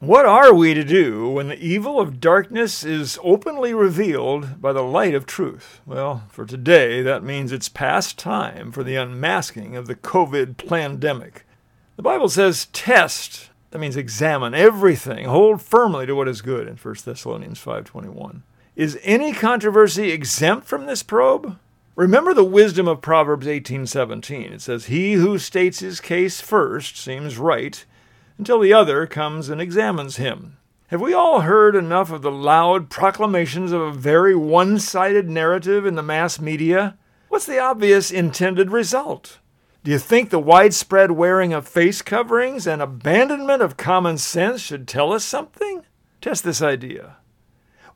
What are we to do when the evil of darkness is openly revealed by the light of truth? Well, for today, that means it's past time for the unmasking of the COVID pandemic. The Bible says test, that means examine everything, hold firmly to what is good in 1 Thessalonians 5:21. Is any controversy exempt from this probe? Remember the wisdom of Proverbs 18:17. It says, "He who states his case first seems right, until the other comes and examines him. Have we all heard enough of the loud proclamations of a very one sided narrative in the mass media? What's the obvious intended result? Do you think the widespread wearing of face coverings and abandonment of common sense should tell us something? Test this idea.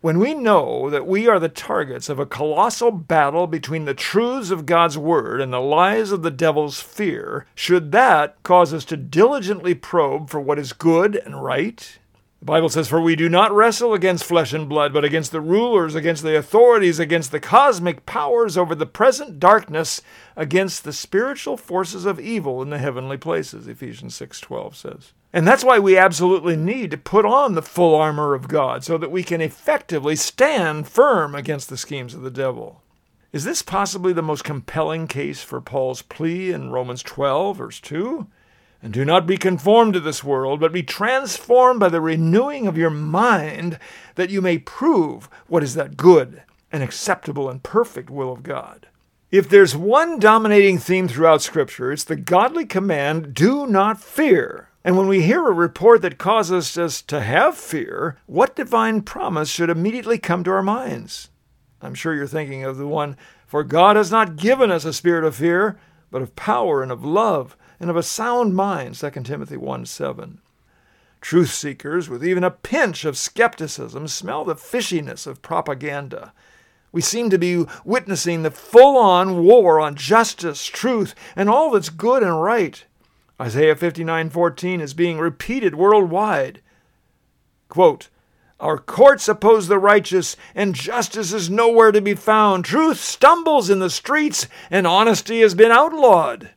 When we know that we are the targets of a colossal battle between the truths of God's Word and the lies of the devil's fear, should that cause us to diligently probe for what is good and right? The Bible says, For we do not wrestle against flesh and blood, but against the rulers, against the authorities, against the cosmic powers over the present darkness, against the spiritual forces of evil in the heavenly places, Ephesians 6:12 says. And that's why we absolutely need to put on the full armor of God so that we can effectively stand firm against the schemes of the devil. Is this possibly the most compelling case for Paul's plea in Romans 12, verse 2? And do not be conformed to this world, but be transformed by the renewing of your mind, that you may prove what is that good and acceptable and perfect will of God. If there's one dominating theme throughout Scripture, it's the godly command, do not fear. And when we hear a report that causes us to have fear, what divine promise should immediately come to our minds? I'm sure you're thinking of the one, For God has not given us a spirit of fear, but of power and of love and of a sound mind, 2 Timothy 1 7. Truth seekers, with even a pinch of skepticism, smell the fishiness of propaganda. We seem to be witnessing the full on war on justice, truth, and all that's good and right. Isaiah 59:14 is being repeated worldwide. Quote, our courts oppose the righteous, and justice is nowhere to be found. Truth stumbles in the streets, and honesty has been outlawed.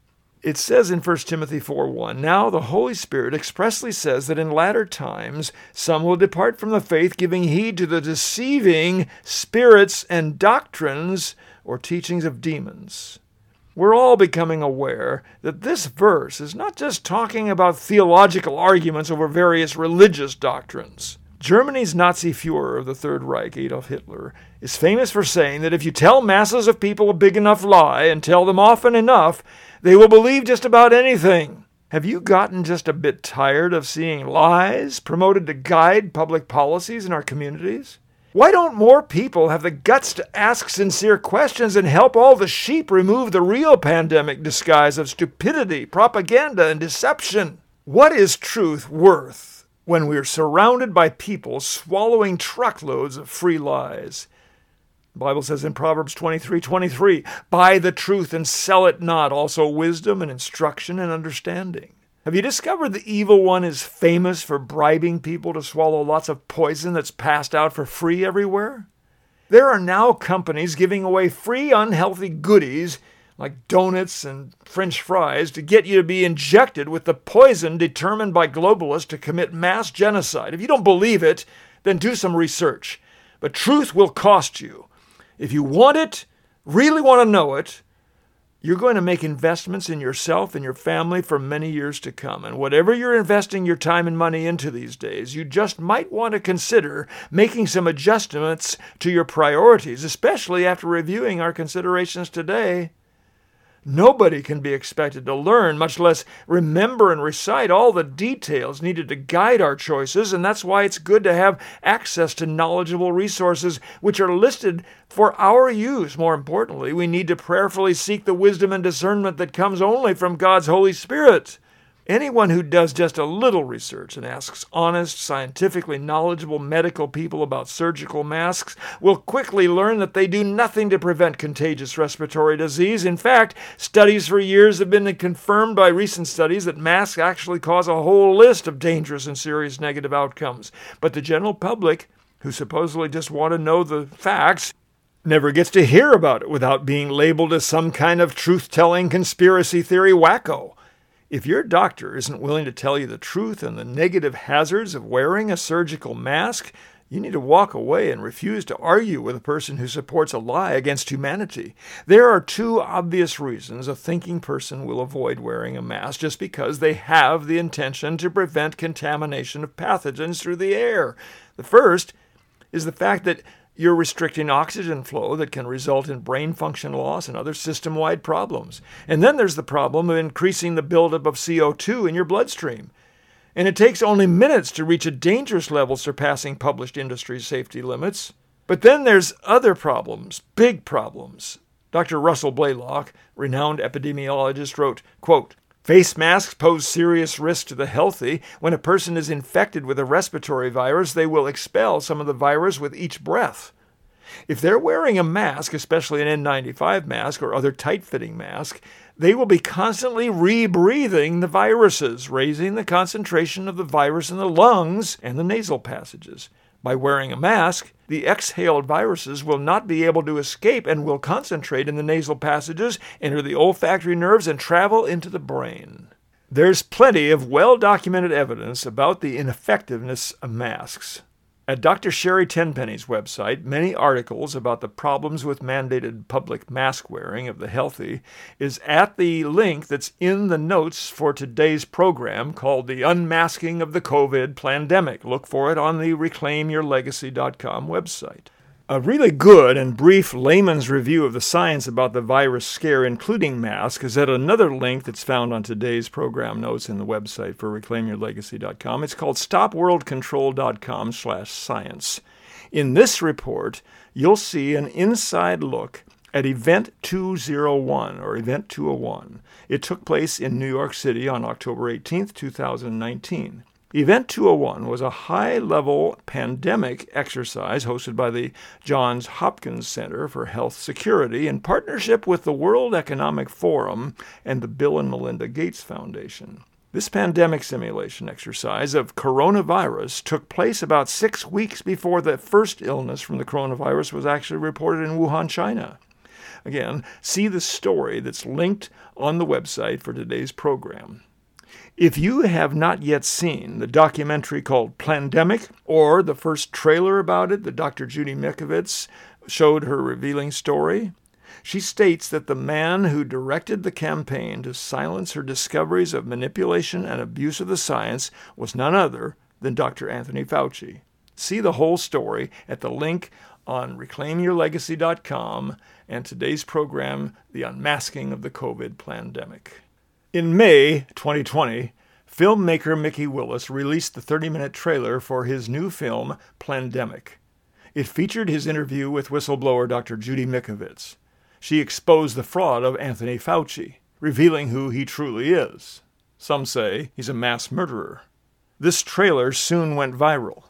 It says in 1 Timothy 4:1, Now the Holy Spirit expressly says that in latter times some will depart from the faith, giving heed to the deceiving spirits and doctrines or teachings of demons we're all becoming aware that this verse is not just talking about theological arguments over various religious doctrines. Germany's Nazi Fuhrer of the Third Reich, Adolf Hitler, is famous for saying that if you tell masses of people a big enough lie and tell them often enough, they will believe just about anything. Have you gotten just a bit tired of seeing lies promoted to guide public policies in our communities? Why don't more people have the guts to ask sincere questions and help all the sheep remove the real pandemic disguise of stupidity, propaganda, and deception? What is truth worth when we're surrounded by people swallowing truckloads of free lies? The Bible says in Proverbs 23 23, buy the truth and sell it not, also wisdom and instruction and understanding. Have you discovered the evil one is famous for bribing people to swallow lots of poison that's passed out for free everywhere? There are now companies giving away free unhealthy goodies like donuts and french fries to get you to be injected with the poison determined by globalists to commit mass genocide. If you don't believe it, then do some research. But truth will cost you. If you want it, really want to know it, you're going to make investments in yourself and your family for many years to come. And whatever you're investing your time and money into these days, you just might want to consider making some adjustments to your priorities, especially after reviewing our considerations today. Nobody can be expected to learn, much less remember and recite all the details needed to guide our choices, and that's why it's good to have access to knowledgeable resources which are listed for our use. More importantly, we need to prayerfully seek the wisdom and discernment that comes only from God's Holy Spirit. Anyone who does just a little research and asks honest, scientifically knowledgeable medical people about surgical masks will quickly learn that they do nothing to prevent contagious respiratory disease. In fact, studies for years have been confirmed by recent studies that masks actually cause a whole list of dangerous and serious negative outcomes. But the general public, who supposedly just want to know the facts, never gets to hear about it without being labeled as some kind of truth telling conspiracy theory wacko. If your doctor isn't willing to tell you the truth and the negative hazards of wearing a surgical mask, you need to walk away and refuse to argue with a person who supports a lie against humanity. There are two obvious reasons a thinking person will avoid wearing a mask just because they have the intention to prevent contamination of pathogens through the air. The first is the fact that you're restricting oxygen flow that can result in brain function loss and other system wide problems. And then there's the problem of increasing the buildup of CO2 in your bloodstream. And it takes only minutes to reach a dangerous level surpassing published industry safety limits. But then there's other problems, big problems. Dr. Russell Blaylock, renowned epidemiologist, wrote, quote, Face masks pose serious risk to the healthy. When a person is infected with a respiratory virus, they will expel some of the virus with each breath. If they're wearing a mask, especially an N95 mask or other tight fitting mask, they will be constantly rebreathing the viruses, raising the concentration of the virus in the lungs and the nasal passages. By wearing a mask, the exhaled viruses will not be able to escape and will concentrate in the nasal passages, enter the olfactory nerves, and travel into the brain. There's plenty of well documented evidence about the ineffectiveness of masks. At Dr. Sherry Tenpenny's website, many articles about the problems with mandated public mask wearing of the healthy is at the link that's in the notes for today's program called The Unmasking of the COVID Pandemic. Look for it on the reclaimyourlegacy.com website. A really good and brief layman's review of the science about the virus scare, including masks, is at another link that's found on today's program notes in the website for reclaimyourlegacy.com. It's called stopworldcontrol.com slash science. In this report, you'll see an inside look at Event 201 or Event 201. It took place in New York City on October 18, 2019. Event 201 was a high level pandemic exercise hosted by the Johns Hopkins Center for Health Security in partnership with the World Economic Forum and the Bill and Melinda Gates Foundation. This pandemic simulation exercise of coronavirus took place about six weeks before the first illness from the coronavirus was actually reported in Wuhan, China. Again, see the story that's linked on the website for today's program. If you have not yet seen the documentary called Plandemic or the first trailer about it that Dr. Judy Mikovits showed her revealing story, she states that the man who directed the campaign to silence her discoveries of manipulation and abuse of the science was none other than Dr. Anthony Fauci. See the whole story at the link on reclaimyourlegacy.com and today's program, The Unmasking of the COVID Pandemic. In May 2020, filmmaker Mikki Willis released the 30 minute trailer for his new film, Plandemic. It featured his interview with whistleblower Dr. Judy Mikovits. She exposed the fraud of Anthony Fauci, revealing who he truly is. Some say he's a mass murderer. This trailer soon went viral.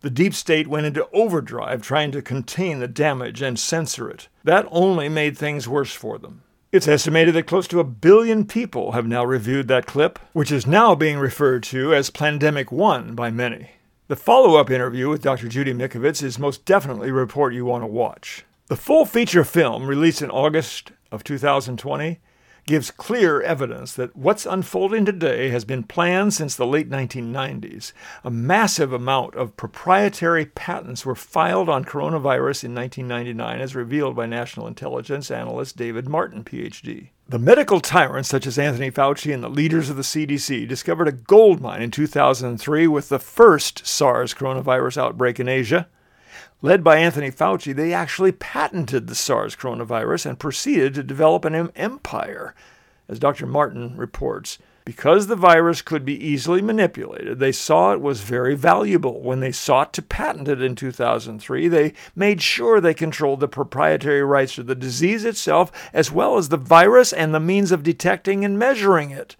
The deep state went into overdrive trying to contain the damage and censor it. That only made things worse for them. It's estimated that close to a billion people have now reviewed that clip, which is now being referred to as Plandemic 1 by many. The follow up interview with Dr. Judy Mikovits is most definitely a report you want to watch. The full feature film, released in August of 2020, gives clear evidence that what's unfolding today has been planned since the late 1990s. A massive amount of proprietary patents were filed on coronavirus in 1999, as revealed by national intelligence analyst David Martin, PhD. The medical tyrants such as Anthony Fauci and the leaders of the CDC discovered a gold mine in 2003 with the first SARS coronavirus outbreak in Asia. Led by Anthony Fauci, they actually patented the SARS coronavirus and proceeded to develop an empire. As Dr. Martin reports, because the virus could be easily manipulated, they saw it was very valuable. When they sought to patent it in 2003, they made sure they controlled the proprietary rights to the disease itself, as well as the virus and the means of detecting and measuring it.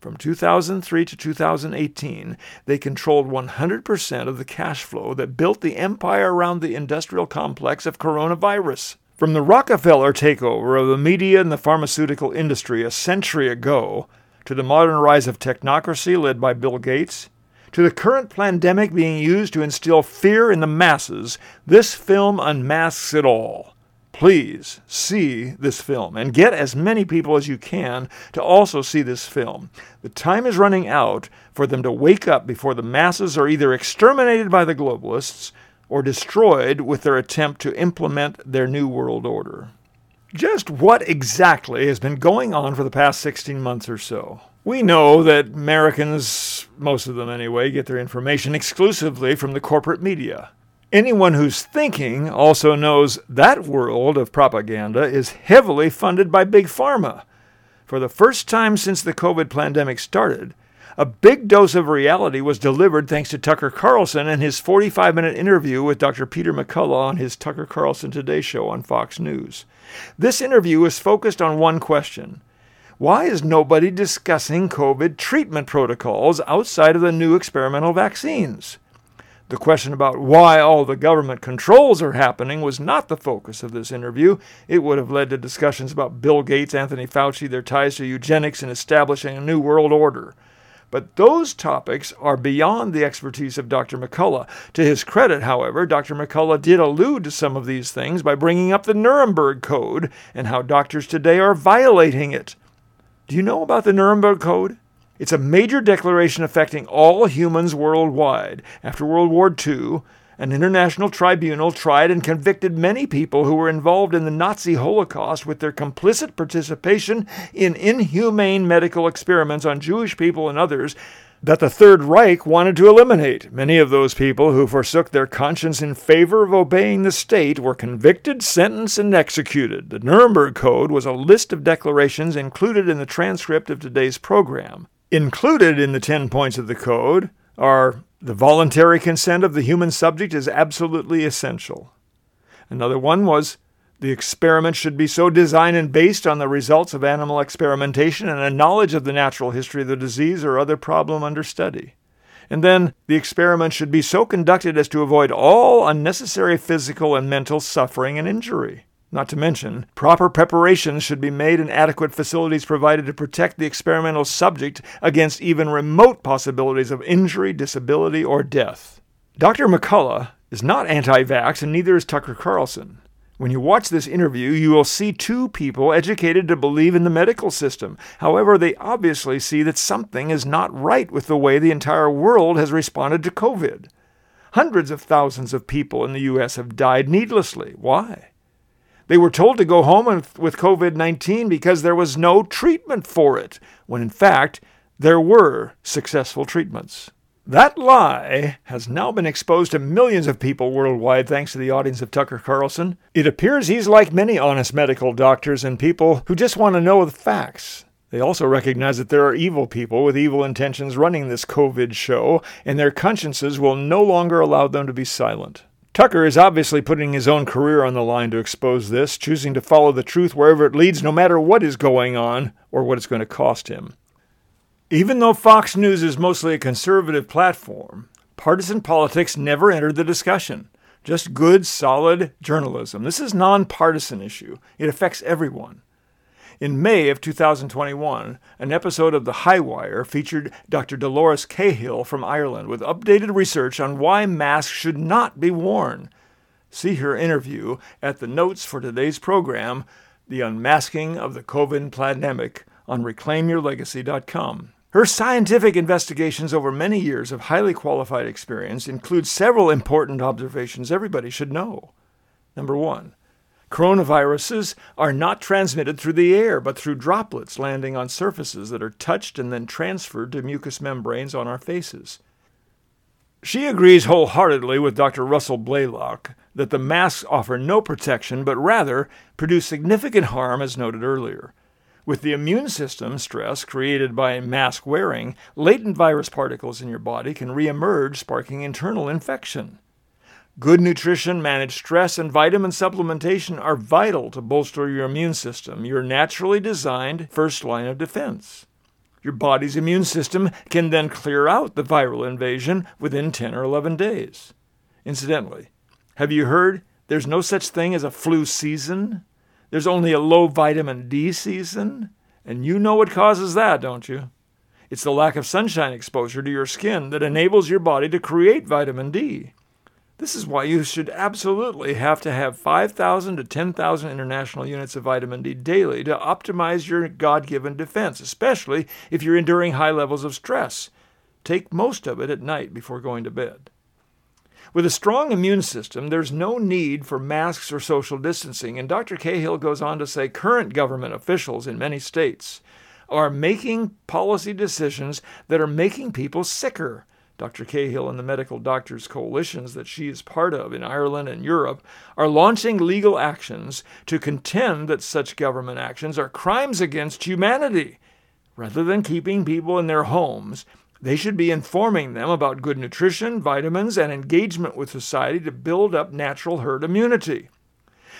From 2003 to 2018, they controlled 100% of the cash flow that built the empire around the industrial complex of coronavirus. From the Rockefeller takeover of the media and the pharmaceutical industry a century ago, to the modern rise of technocracy led by Bill Gates, to the current pandemic being used to instill fear in the masses, this film unmasks it all. Please see this film and get as many people as you can to also see this film. The time is running out for them to wake up before the masses are either exterminated by the globalists or destroyed with their attempt to implement their New World Order. Just what exactly has been going on for the past 16 months or so? We know that Americans, most of them anyway, get their information exclusively from the corporate media. Anyone who's thinking also knows that world of propaganda is heavily funded by Big Pharma. For the first time since the COVID pandemic started, a big dose of reality was delivered thanks to Tucker Carlson and his 45 minute interview with Dr. Peter McCullough on his Tucker Carlson Today show on Fox News. This interview is focused on one question Why is nobody discussing COVID treatment protocols outside of the new experimental vaccines? The question about why all the government controls are happening was not the focus of this interview. It would have led to discussions about Bill Gates, Anthony Fauci, their ties to eugenics, and establishing a new world order. But those topics are beyond the expertise of Dr. McCullough. To his credit, however, Dr. McCullough did allude to some of these things by bringing up the Nuremberg Code and how doctors today are violating it. Do you know about the Nuremberg Code? It's a major declaration affecting all humans worldwide. After World War II, an international tribunal tried and convicted many people who were involved in the Nazi Holocaust with their complicit participation in inhumane medical experiments on Jewish people and others that the Third Reich wanted to eliminate. Many of those people who forsook their conscience in favor of obeying the state were convicted, sentenced, and executed. The Nuremberg Code was a list of declarations included in the transcript of today's program. Included in the 10 points of the code are the voluntary consent of the human subject is absolutely essential. Another one was the experiment should be so designed and based on the results of animal experimentation and a knowledge of the natural history of the disease or other problem under study. And then the experiment should be so conducted as to avoid all unnecessary physical and mental suffering and injury. Not to mention, proper preparations should be made and adequate facilities provided to protect the experimental subject against even remote possibilities of injury, disability, or death. Dr. McCullough is not anti vax, and neither is Tucker Carlson. When you watch this interview, you will see two people educated to believe in the medical system. However, they obviously see that something is not right with the way the entire world has responded to COVID. Hundreds of thousands of people in the U.S. have died needlessly. Why? They were told to go home with COVID 19 because there was no treatment for it, when in fact, there were successful treatments. That lie has now been exposed to millions of people worldwide thanks to the audience of Tucker Carlson. It appears he's like many honest medical doctors and people who just want to know the facts. They also recognize that there are evil people with evil intentions running this COVID show, and their consciences will no longer allow them to be silent. Tucker is obviously putting his own career on the line to expose this, choosing to follow the truth wherever it leads, no matter what is going on or what it's going to cost him. Even though Fox News is mostly a conservative platform, partisan politics never entered the discussion. Just good, solid journalism. This is nonpartisan issue. It affects everyone. In May of 2021, an episode of The High Wire featured Dr. Dolores Cahill from Ireland with updated research on why masks should not be worn. See her interview at the notes for today's program, The Unmasking of the COVID Pandemic, on reclaimyourlegacy.com. Her scientific investigations over many years of highly qualified experience include several important observations everybody should know. Number one, Coronaviruses are not transmitted through the air, but through droplets landing on surfaces that are touched and then transferred to mucous membranes on our faces. She agrees wholeheartedly with Dr. Russell Blaylock that the masks offer no protection, but rather produce significant harm, as noted earlier. With the immune system stress created by mask wearing, latent virus particles in your body can reemerge, sparking internal infection. Good nutrition, managed stress, and vitamin supplementation are vital to bolster your immune system, your naturally designed first line of defense. Your body's immune system can then clear out the viral invasion within 10 or 11 days. Incidentally, have you heard there's no such thing as a flu season? There's only a low vitamin D season? And you know what causes that, don't you? It's the lack of sunshine exposure to your skin that enables your body to create vitamin D. This is why you should absolutely have to have 5,000 to 10,000 international units of vitamin D daily to optimize your God given defense, especially if you're enduring high levels of stress. Take most of it at night before going to bed. With a strong immune system, there's no need for masks or social distancing, and Dr. Cahill goes on to say current government officials in many states are making policy decisions that are making people sicker. Dr. Cahill and the medical doctors' coalitions that she is part of in Ireland and Europe are launching legal actions to contend that such government actions are crimes against humanity. Rather than keeping people in their homes, they should be informing them about good nutrition, vitamins, and engagement with society to build up natural herd immunity.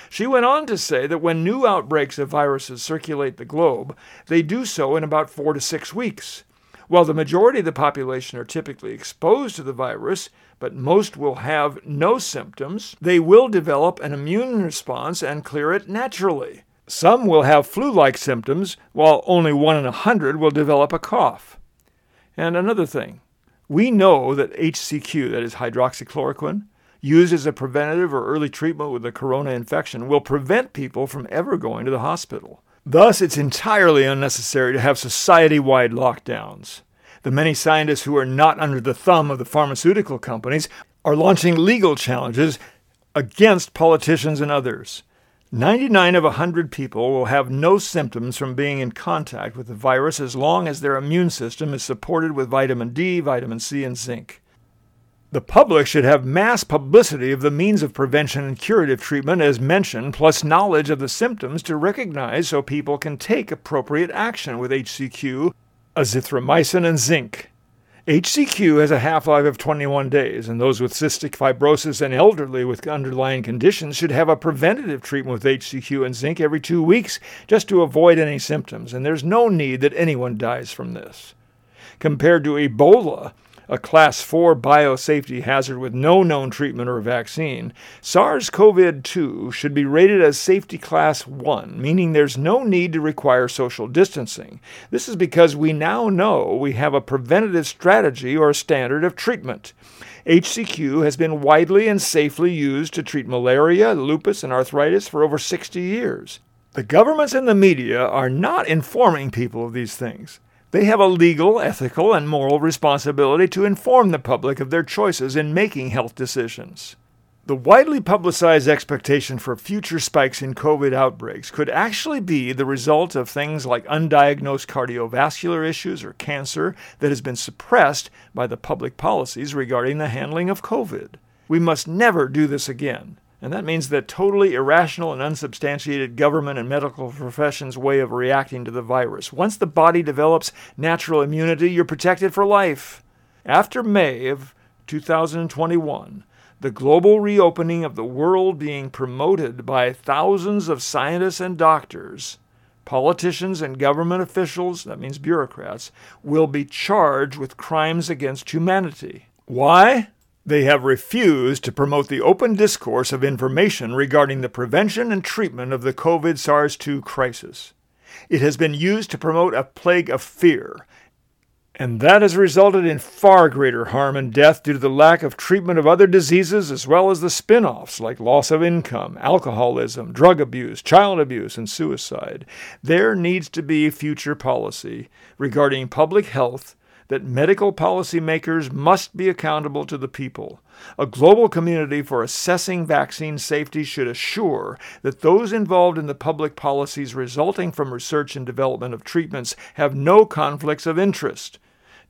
She went on to say that when new outbreaks of viruses circulate the globe, they do so in about four to six weeks. While the majority of the population are typically exposed to the virus, but most will have no symptoms, they will develop an immune response and clear it naturally. Some will have flu like symptoms, while only one in a hundred will develop a cough. And another thing, we know that HCQ, that is hydroxychloroquine, used as a preventative or early treatment with a corona infection, will prevent people from ever going to the hospital. Thus, it's entirely unnecessary to have society wide lockdowns. The many scientists who are not under the thumb of the pharmaceutical companies are launching legal challenges against politicians and others. 99 of 100 people will have no symptoms from being in contact with the virus as long as their immune system is supported with vitamin D, vitamin C, and zinc. The public should have mass publicity of the means of prevention and curative treatment as mentioned, plus knowledge of the symptoms to recognize so people can take appropriate action with HCQ, azithromycin, and zinc. HCQ has a half life of 21 days, and those with cystic fibrosis and elderly with underlying conditions should have a preventative treatment with HCQ and zinc every two weeks just to avoid any symptoms, and there's no need that anyone dies from this. Compared to Ebola, a class 4 biosafety hazard with no known treatment or vaccine, SARS CoV 2 should be rated as safety class 1, meaning there's no need to require social distancing. This is because we now know we have a preventative strategy or standard of treatment. HCQ has been widely and safely used to treat malaria, lupus, and arthritis for over 60 years. The governments and the media are not informing people of these things. They have a legal, ethical, and moral responsibility to inform the public of their choices in making health decisions. The widely publicized expectation for future spikes in COVID outbreaks could actually be the result of things like undiagnosed cardiovascular issues or cancer that has been suppressed by the public policies regarding the handling of COVID. We must never do this again. And that means that totally irrational and unsubstantiated government and medical professions' way of reacting to the virus. Once the body develops natural immunity, you're protected for life. After May of 2021, the global reopening of the world being promoted by thousands of scientists and doctors, politicians and government officials, that means bureaucrats, will be charged with crimes against humanity. Why? They have refused to promote the open discourse of information regarding the prevention and treatment of the COVID SARS 2 crisis. It has been used to promote a plague of fear, and that has resulted in far greater harm and death due to the lack of treatment of other diseases as well as the spin offs like loss of income, alcoholism, drug abuse, child abuse, and suicide. There needs to be future policy regarding public health that medical policymakers must be accountable to the people. A global community for assessing vaccine safety should assure that those involved in the public policies resulting from research and development of treatments have no conflicts of interest.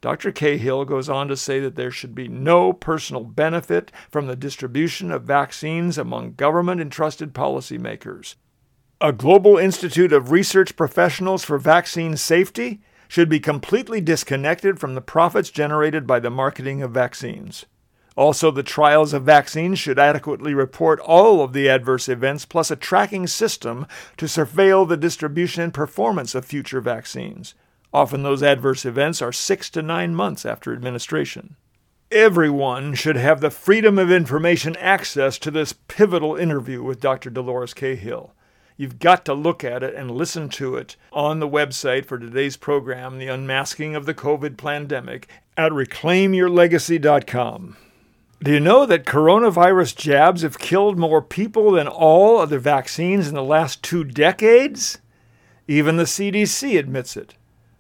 Dr. Cahill goes on to say that there should be no personal benefit from the distribution of vaccines among government entrusted policymakers. A Global Institute of Research Professionals for Vaccine Safety should be completely disconnected from the profits generated by the marketing of vaccines. Also, the trials of vaccines should adequately report all of the adverse events plus a tracking system to surveil the distribution and performance of future vaccines. Often, those adverse events are six to nine months after administration. Everyone should have the freedom of information access to this pivotal interview with Dr. Dolores Cahill. You've got to look at it and listen to it on the website for today's program, The Unmasking of the COVID Pandemic, at reclaimyourlegacy.com. Do you know that coronavirus jabs have killed more people than all other vaccines in the last two decades? Even the CDC admits it.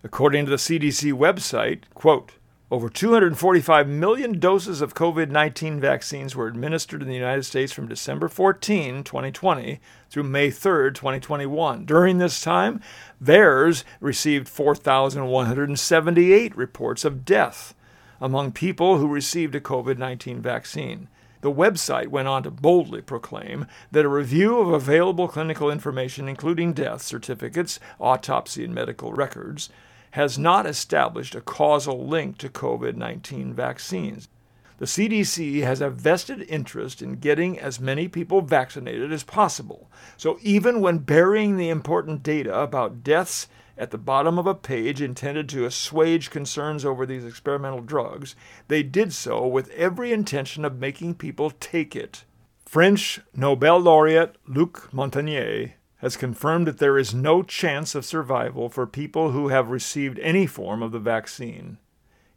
According to the CDC website, quote, over 245 million doses of COVID 19 vaccines were administered in the United States from December 14, 2020 through May 3, 2021. During this time, VAERS received 4,178 reports of death among people who received a COVID 19 vaccine. The website went on to boldly proclaim that a review of available clinical information, including death certificates, autopsy, and medical records, has not established a causal link to COVID 19 vaccines. The CDC has a vested interest in getting as many people vaccinated as possible. So even when burying the important data about deaths at the bottom of a page intended to assuage concerns over these experimental drugs, they did so with every intention of making people take it. French Nobel laureate Luc Montagnier has confirmed that there is no chance of survival for people who have received any form of the vaccine.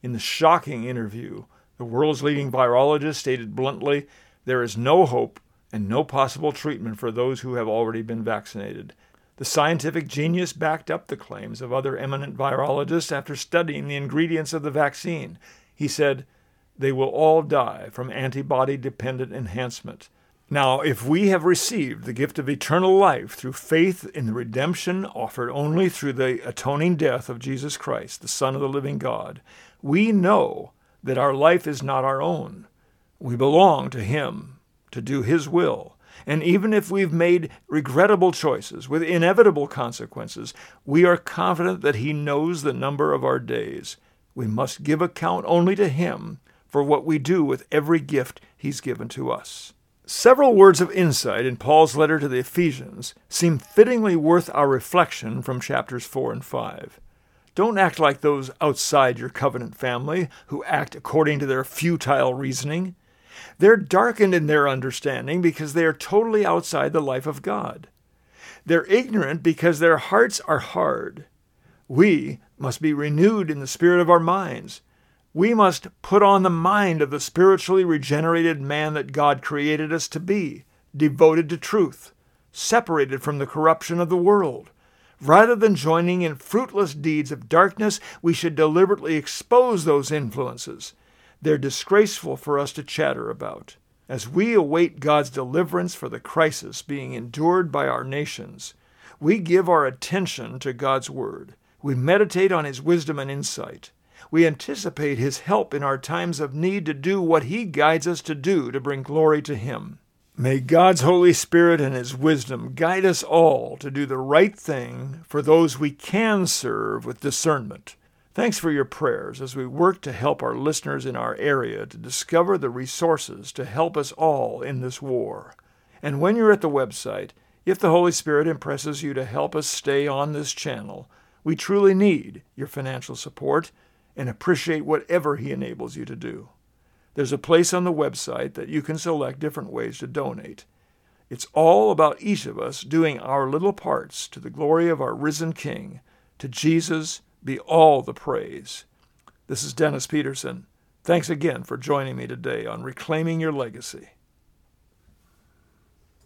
In the shocking interview, the world's leading virologist stated bluntly there is no hope and no possible treatment for those who have already been vaccinated. The scientific genius backed up the claims of other eminent virologists after studying the ingredients of the vaccine. He said, They will all die from antibody dependent enhancement. Now, if we have received the gift of eternal life through faith in the redemption offered only through the atoning death of Jesus Christ, the Son of the living God, we know that our life is not our own. We belong to Him to do His will. And even if we've made regrettable choices with inevitable consequences, we are confident that He knows the number of our days. We must give account only to Him for what we do with every gift He's given to us. Several words of insight in Paul's letter to the Ephesians seem fittingly worth our reflection from chapters 4 and 5. Don't act like those outside your covenant family who act according to their futile reasoning. They're darkened in their understanding because they are totally outside the life of God. They're ignorant because their hearts are hard. We must be renewed in the spirit of our minds we must put on the mind of the spiritually regenerated man that God created us to be, devoted to truth, separated from the corruption of the world. Rather than joining in fruitless deeds of darkness, we should deliberately expose those influences. They're disgraceful for us to chatter about. As we await God's deliverance for the crisis being endured by our nations, we give our attention to God's Word. We meditate on His wisdom and insight we anticipate His help in our times of need to do what He guides us to do to bring glory to Him. May God's Holy Spirit and His wisdom guide us all to do the right thing for those we can serve with discernment. Thanks for your prayers as we work to help our listeners in our area to discover the resources to help us all in this war. And when you're at the website, if the Holy Spirit impresses you to help us stay on this channel, we truly need your financial support and appreciate whatever He enables you to do. There's a place on the website that you can select different ways to donate. It's all about each of us doing our little parts to the glory of our risen King. To Jesus be all the praise. This is Dennis Peterson. Thanks again for joining me today on Reclaiming Your Legacy.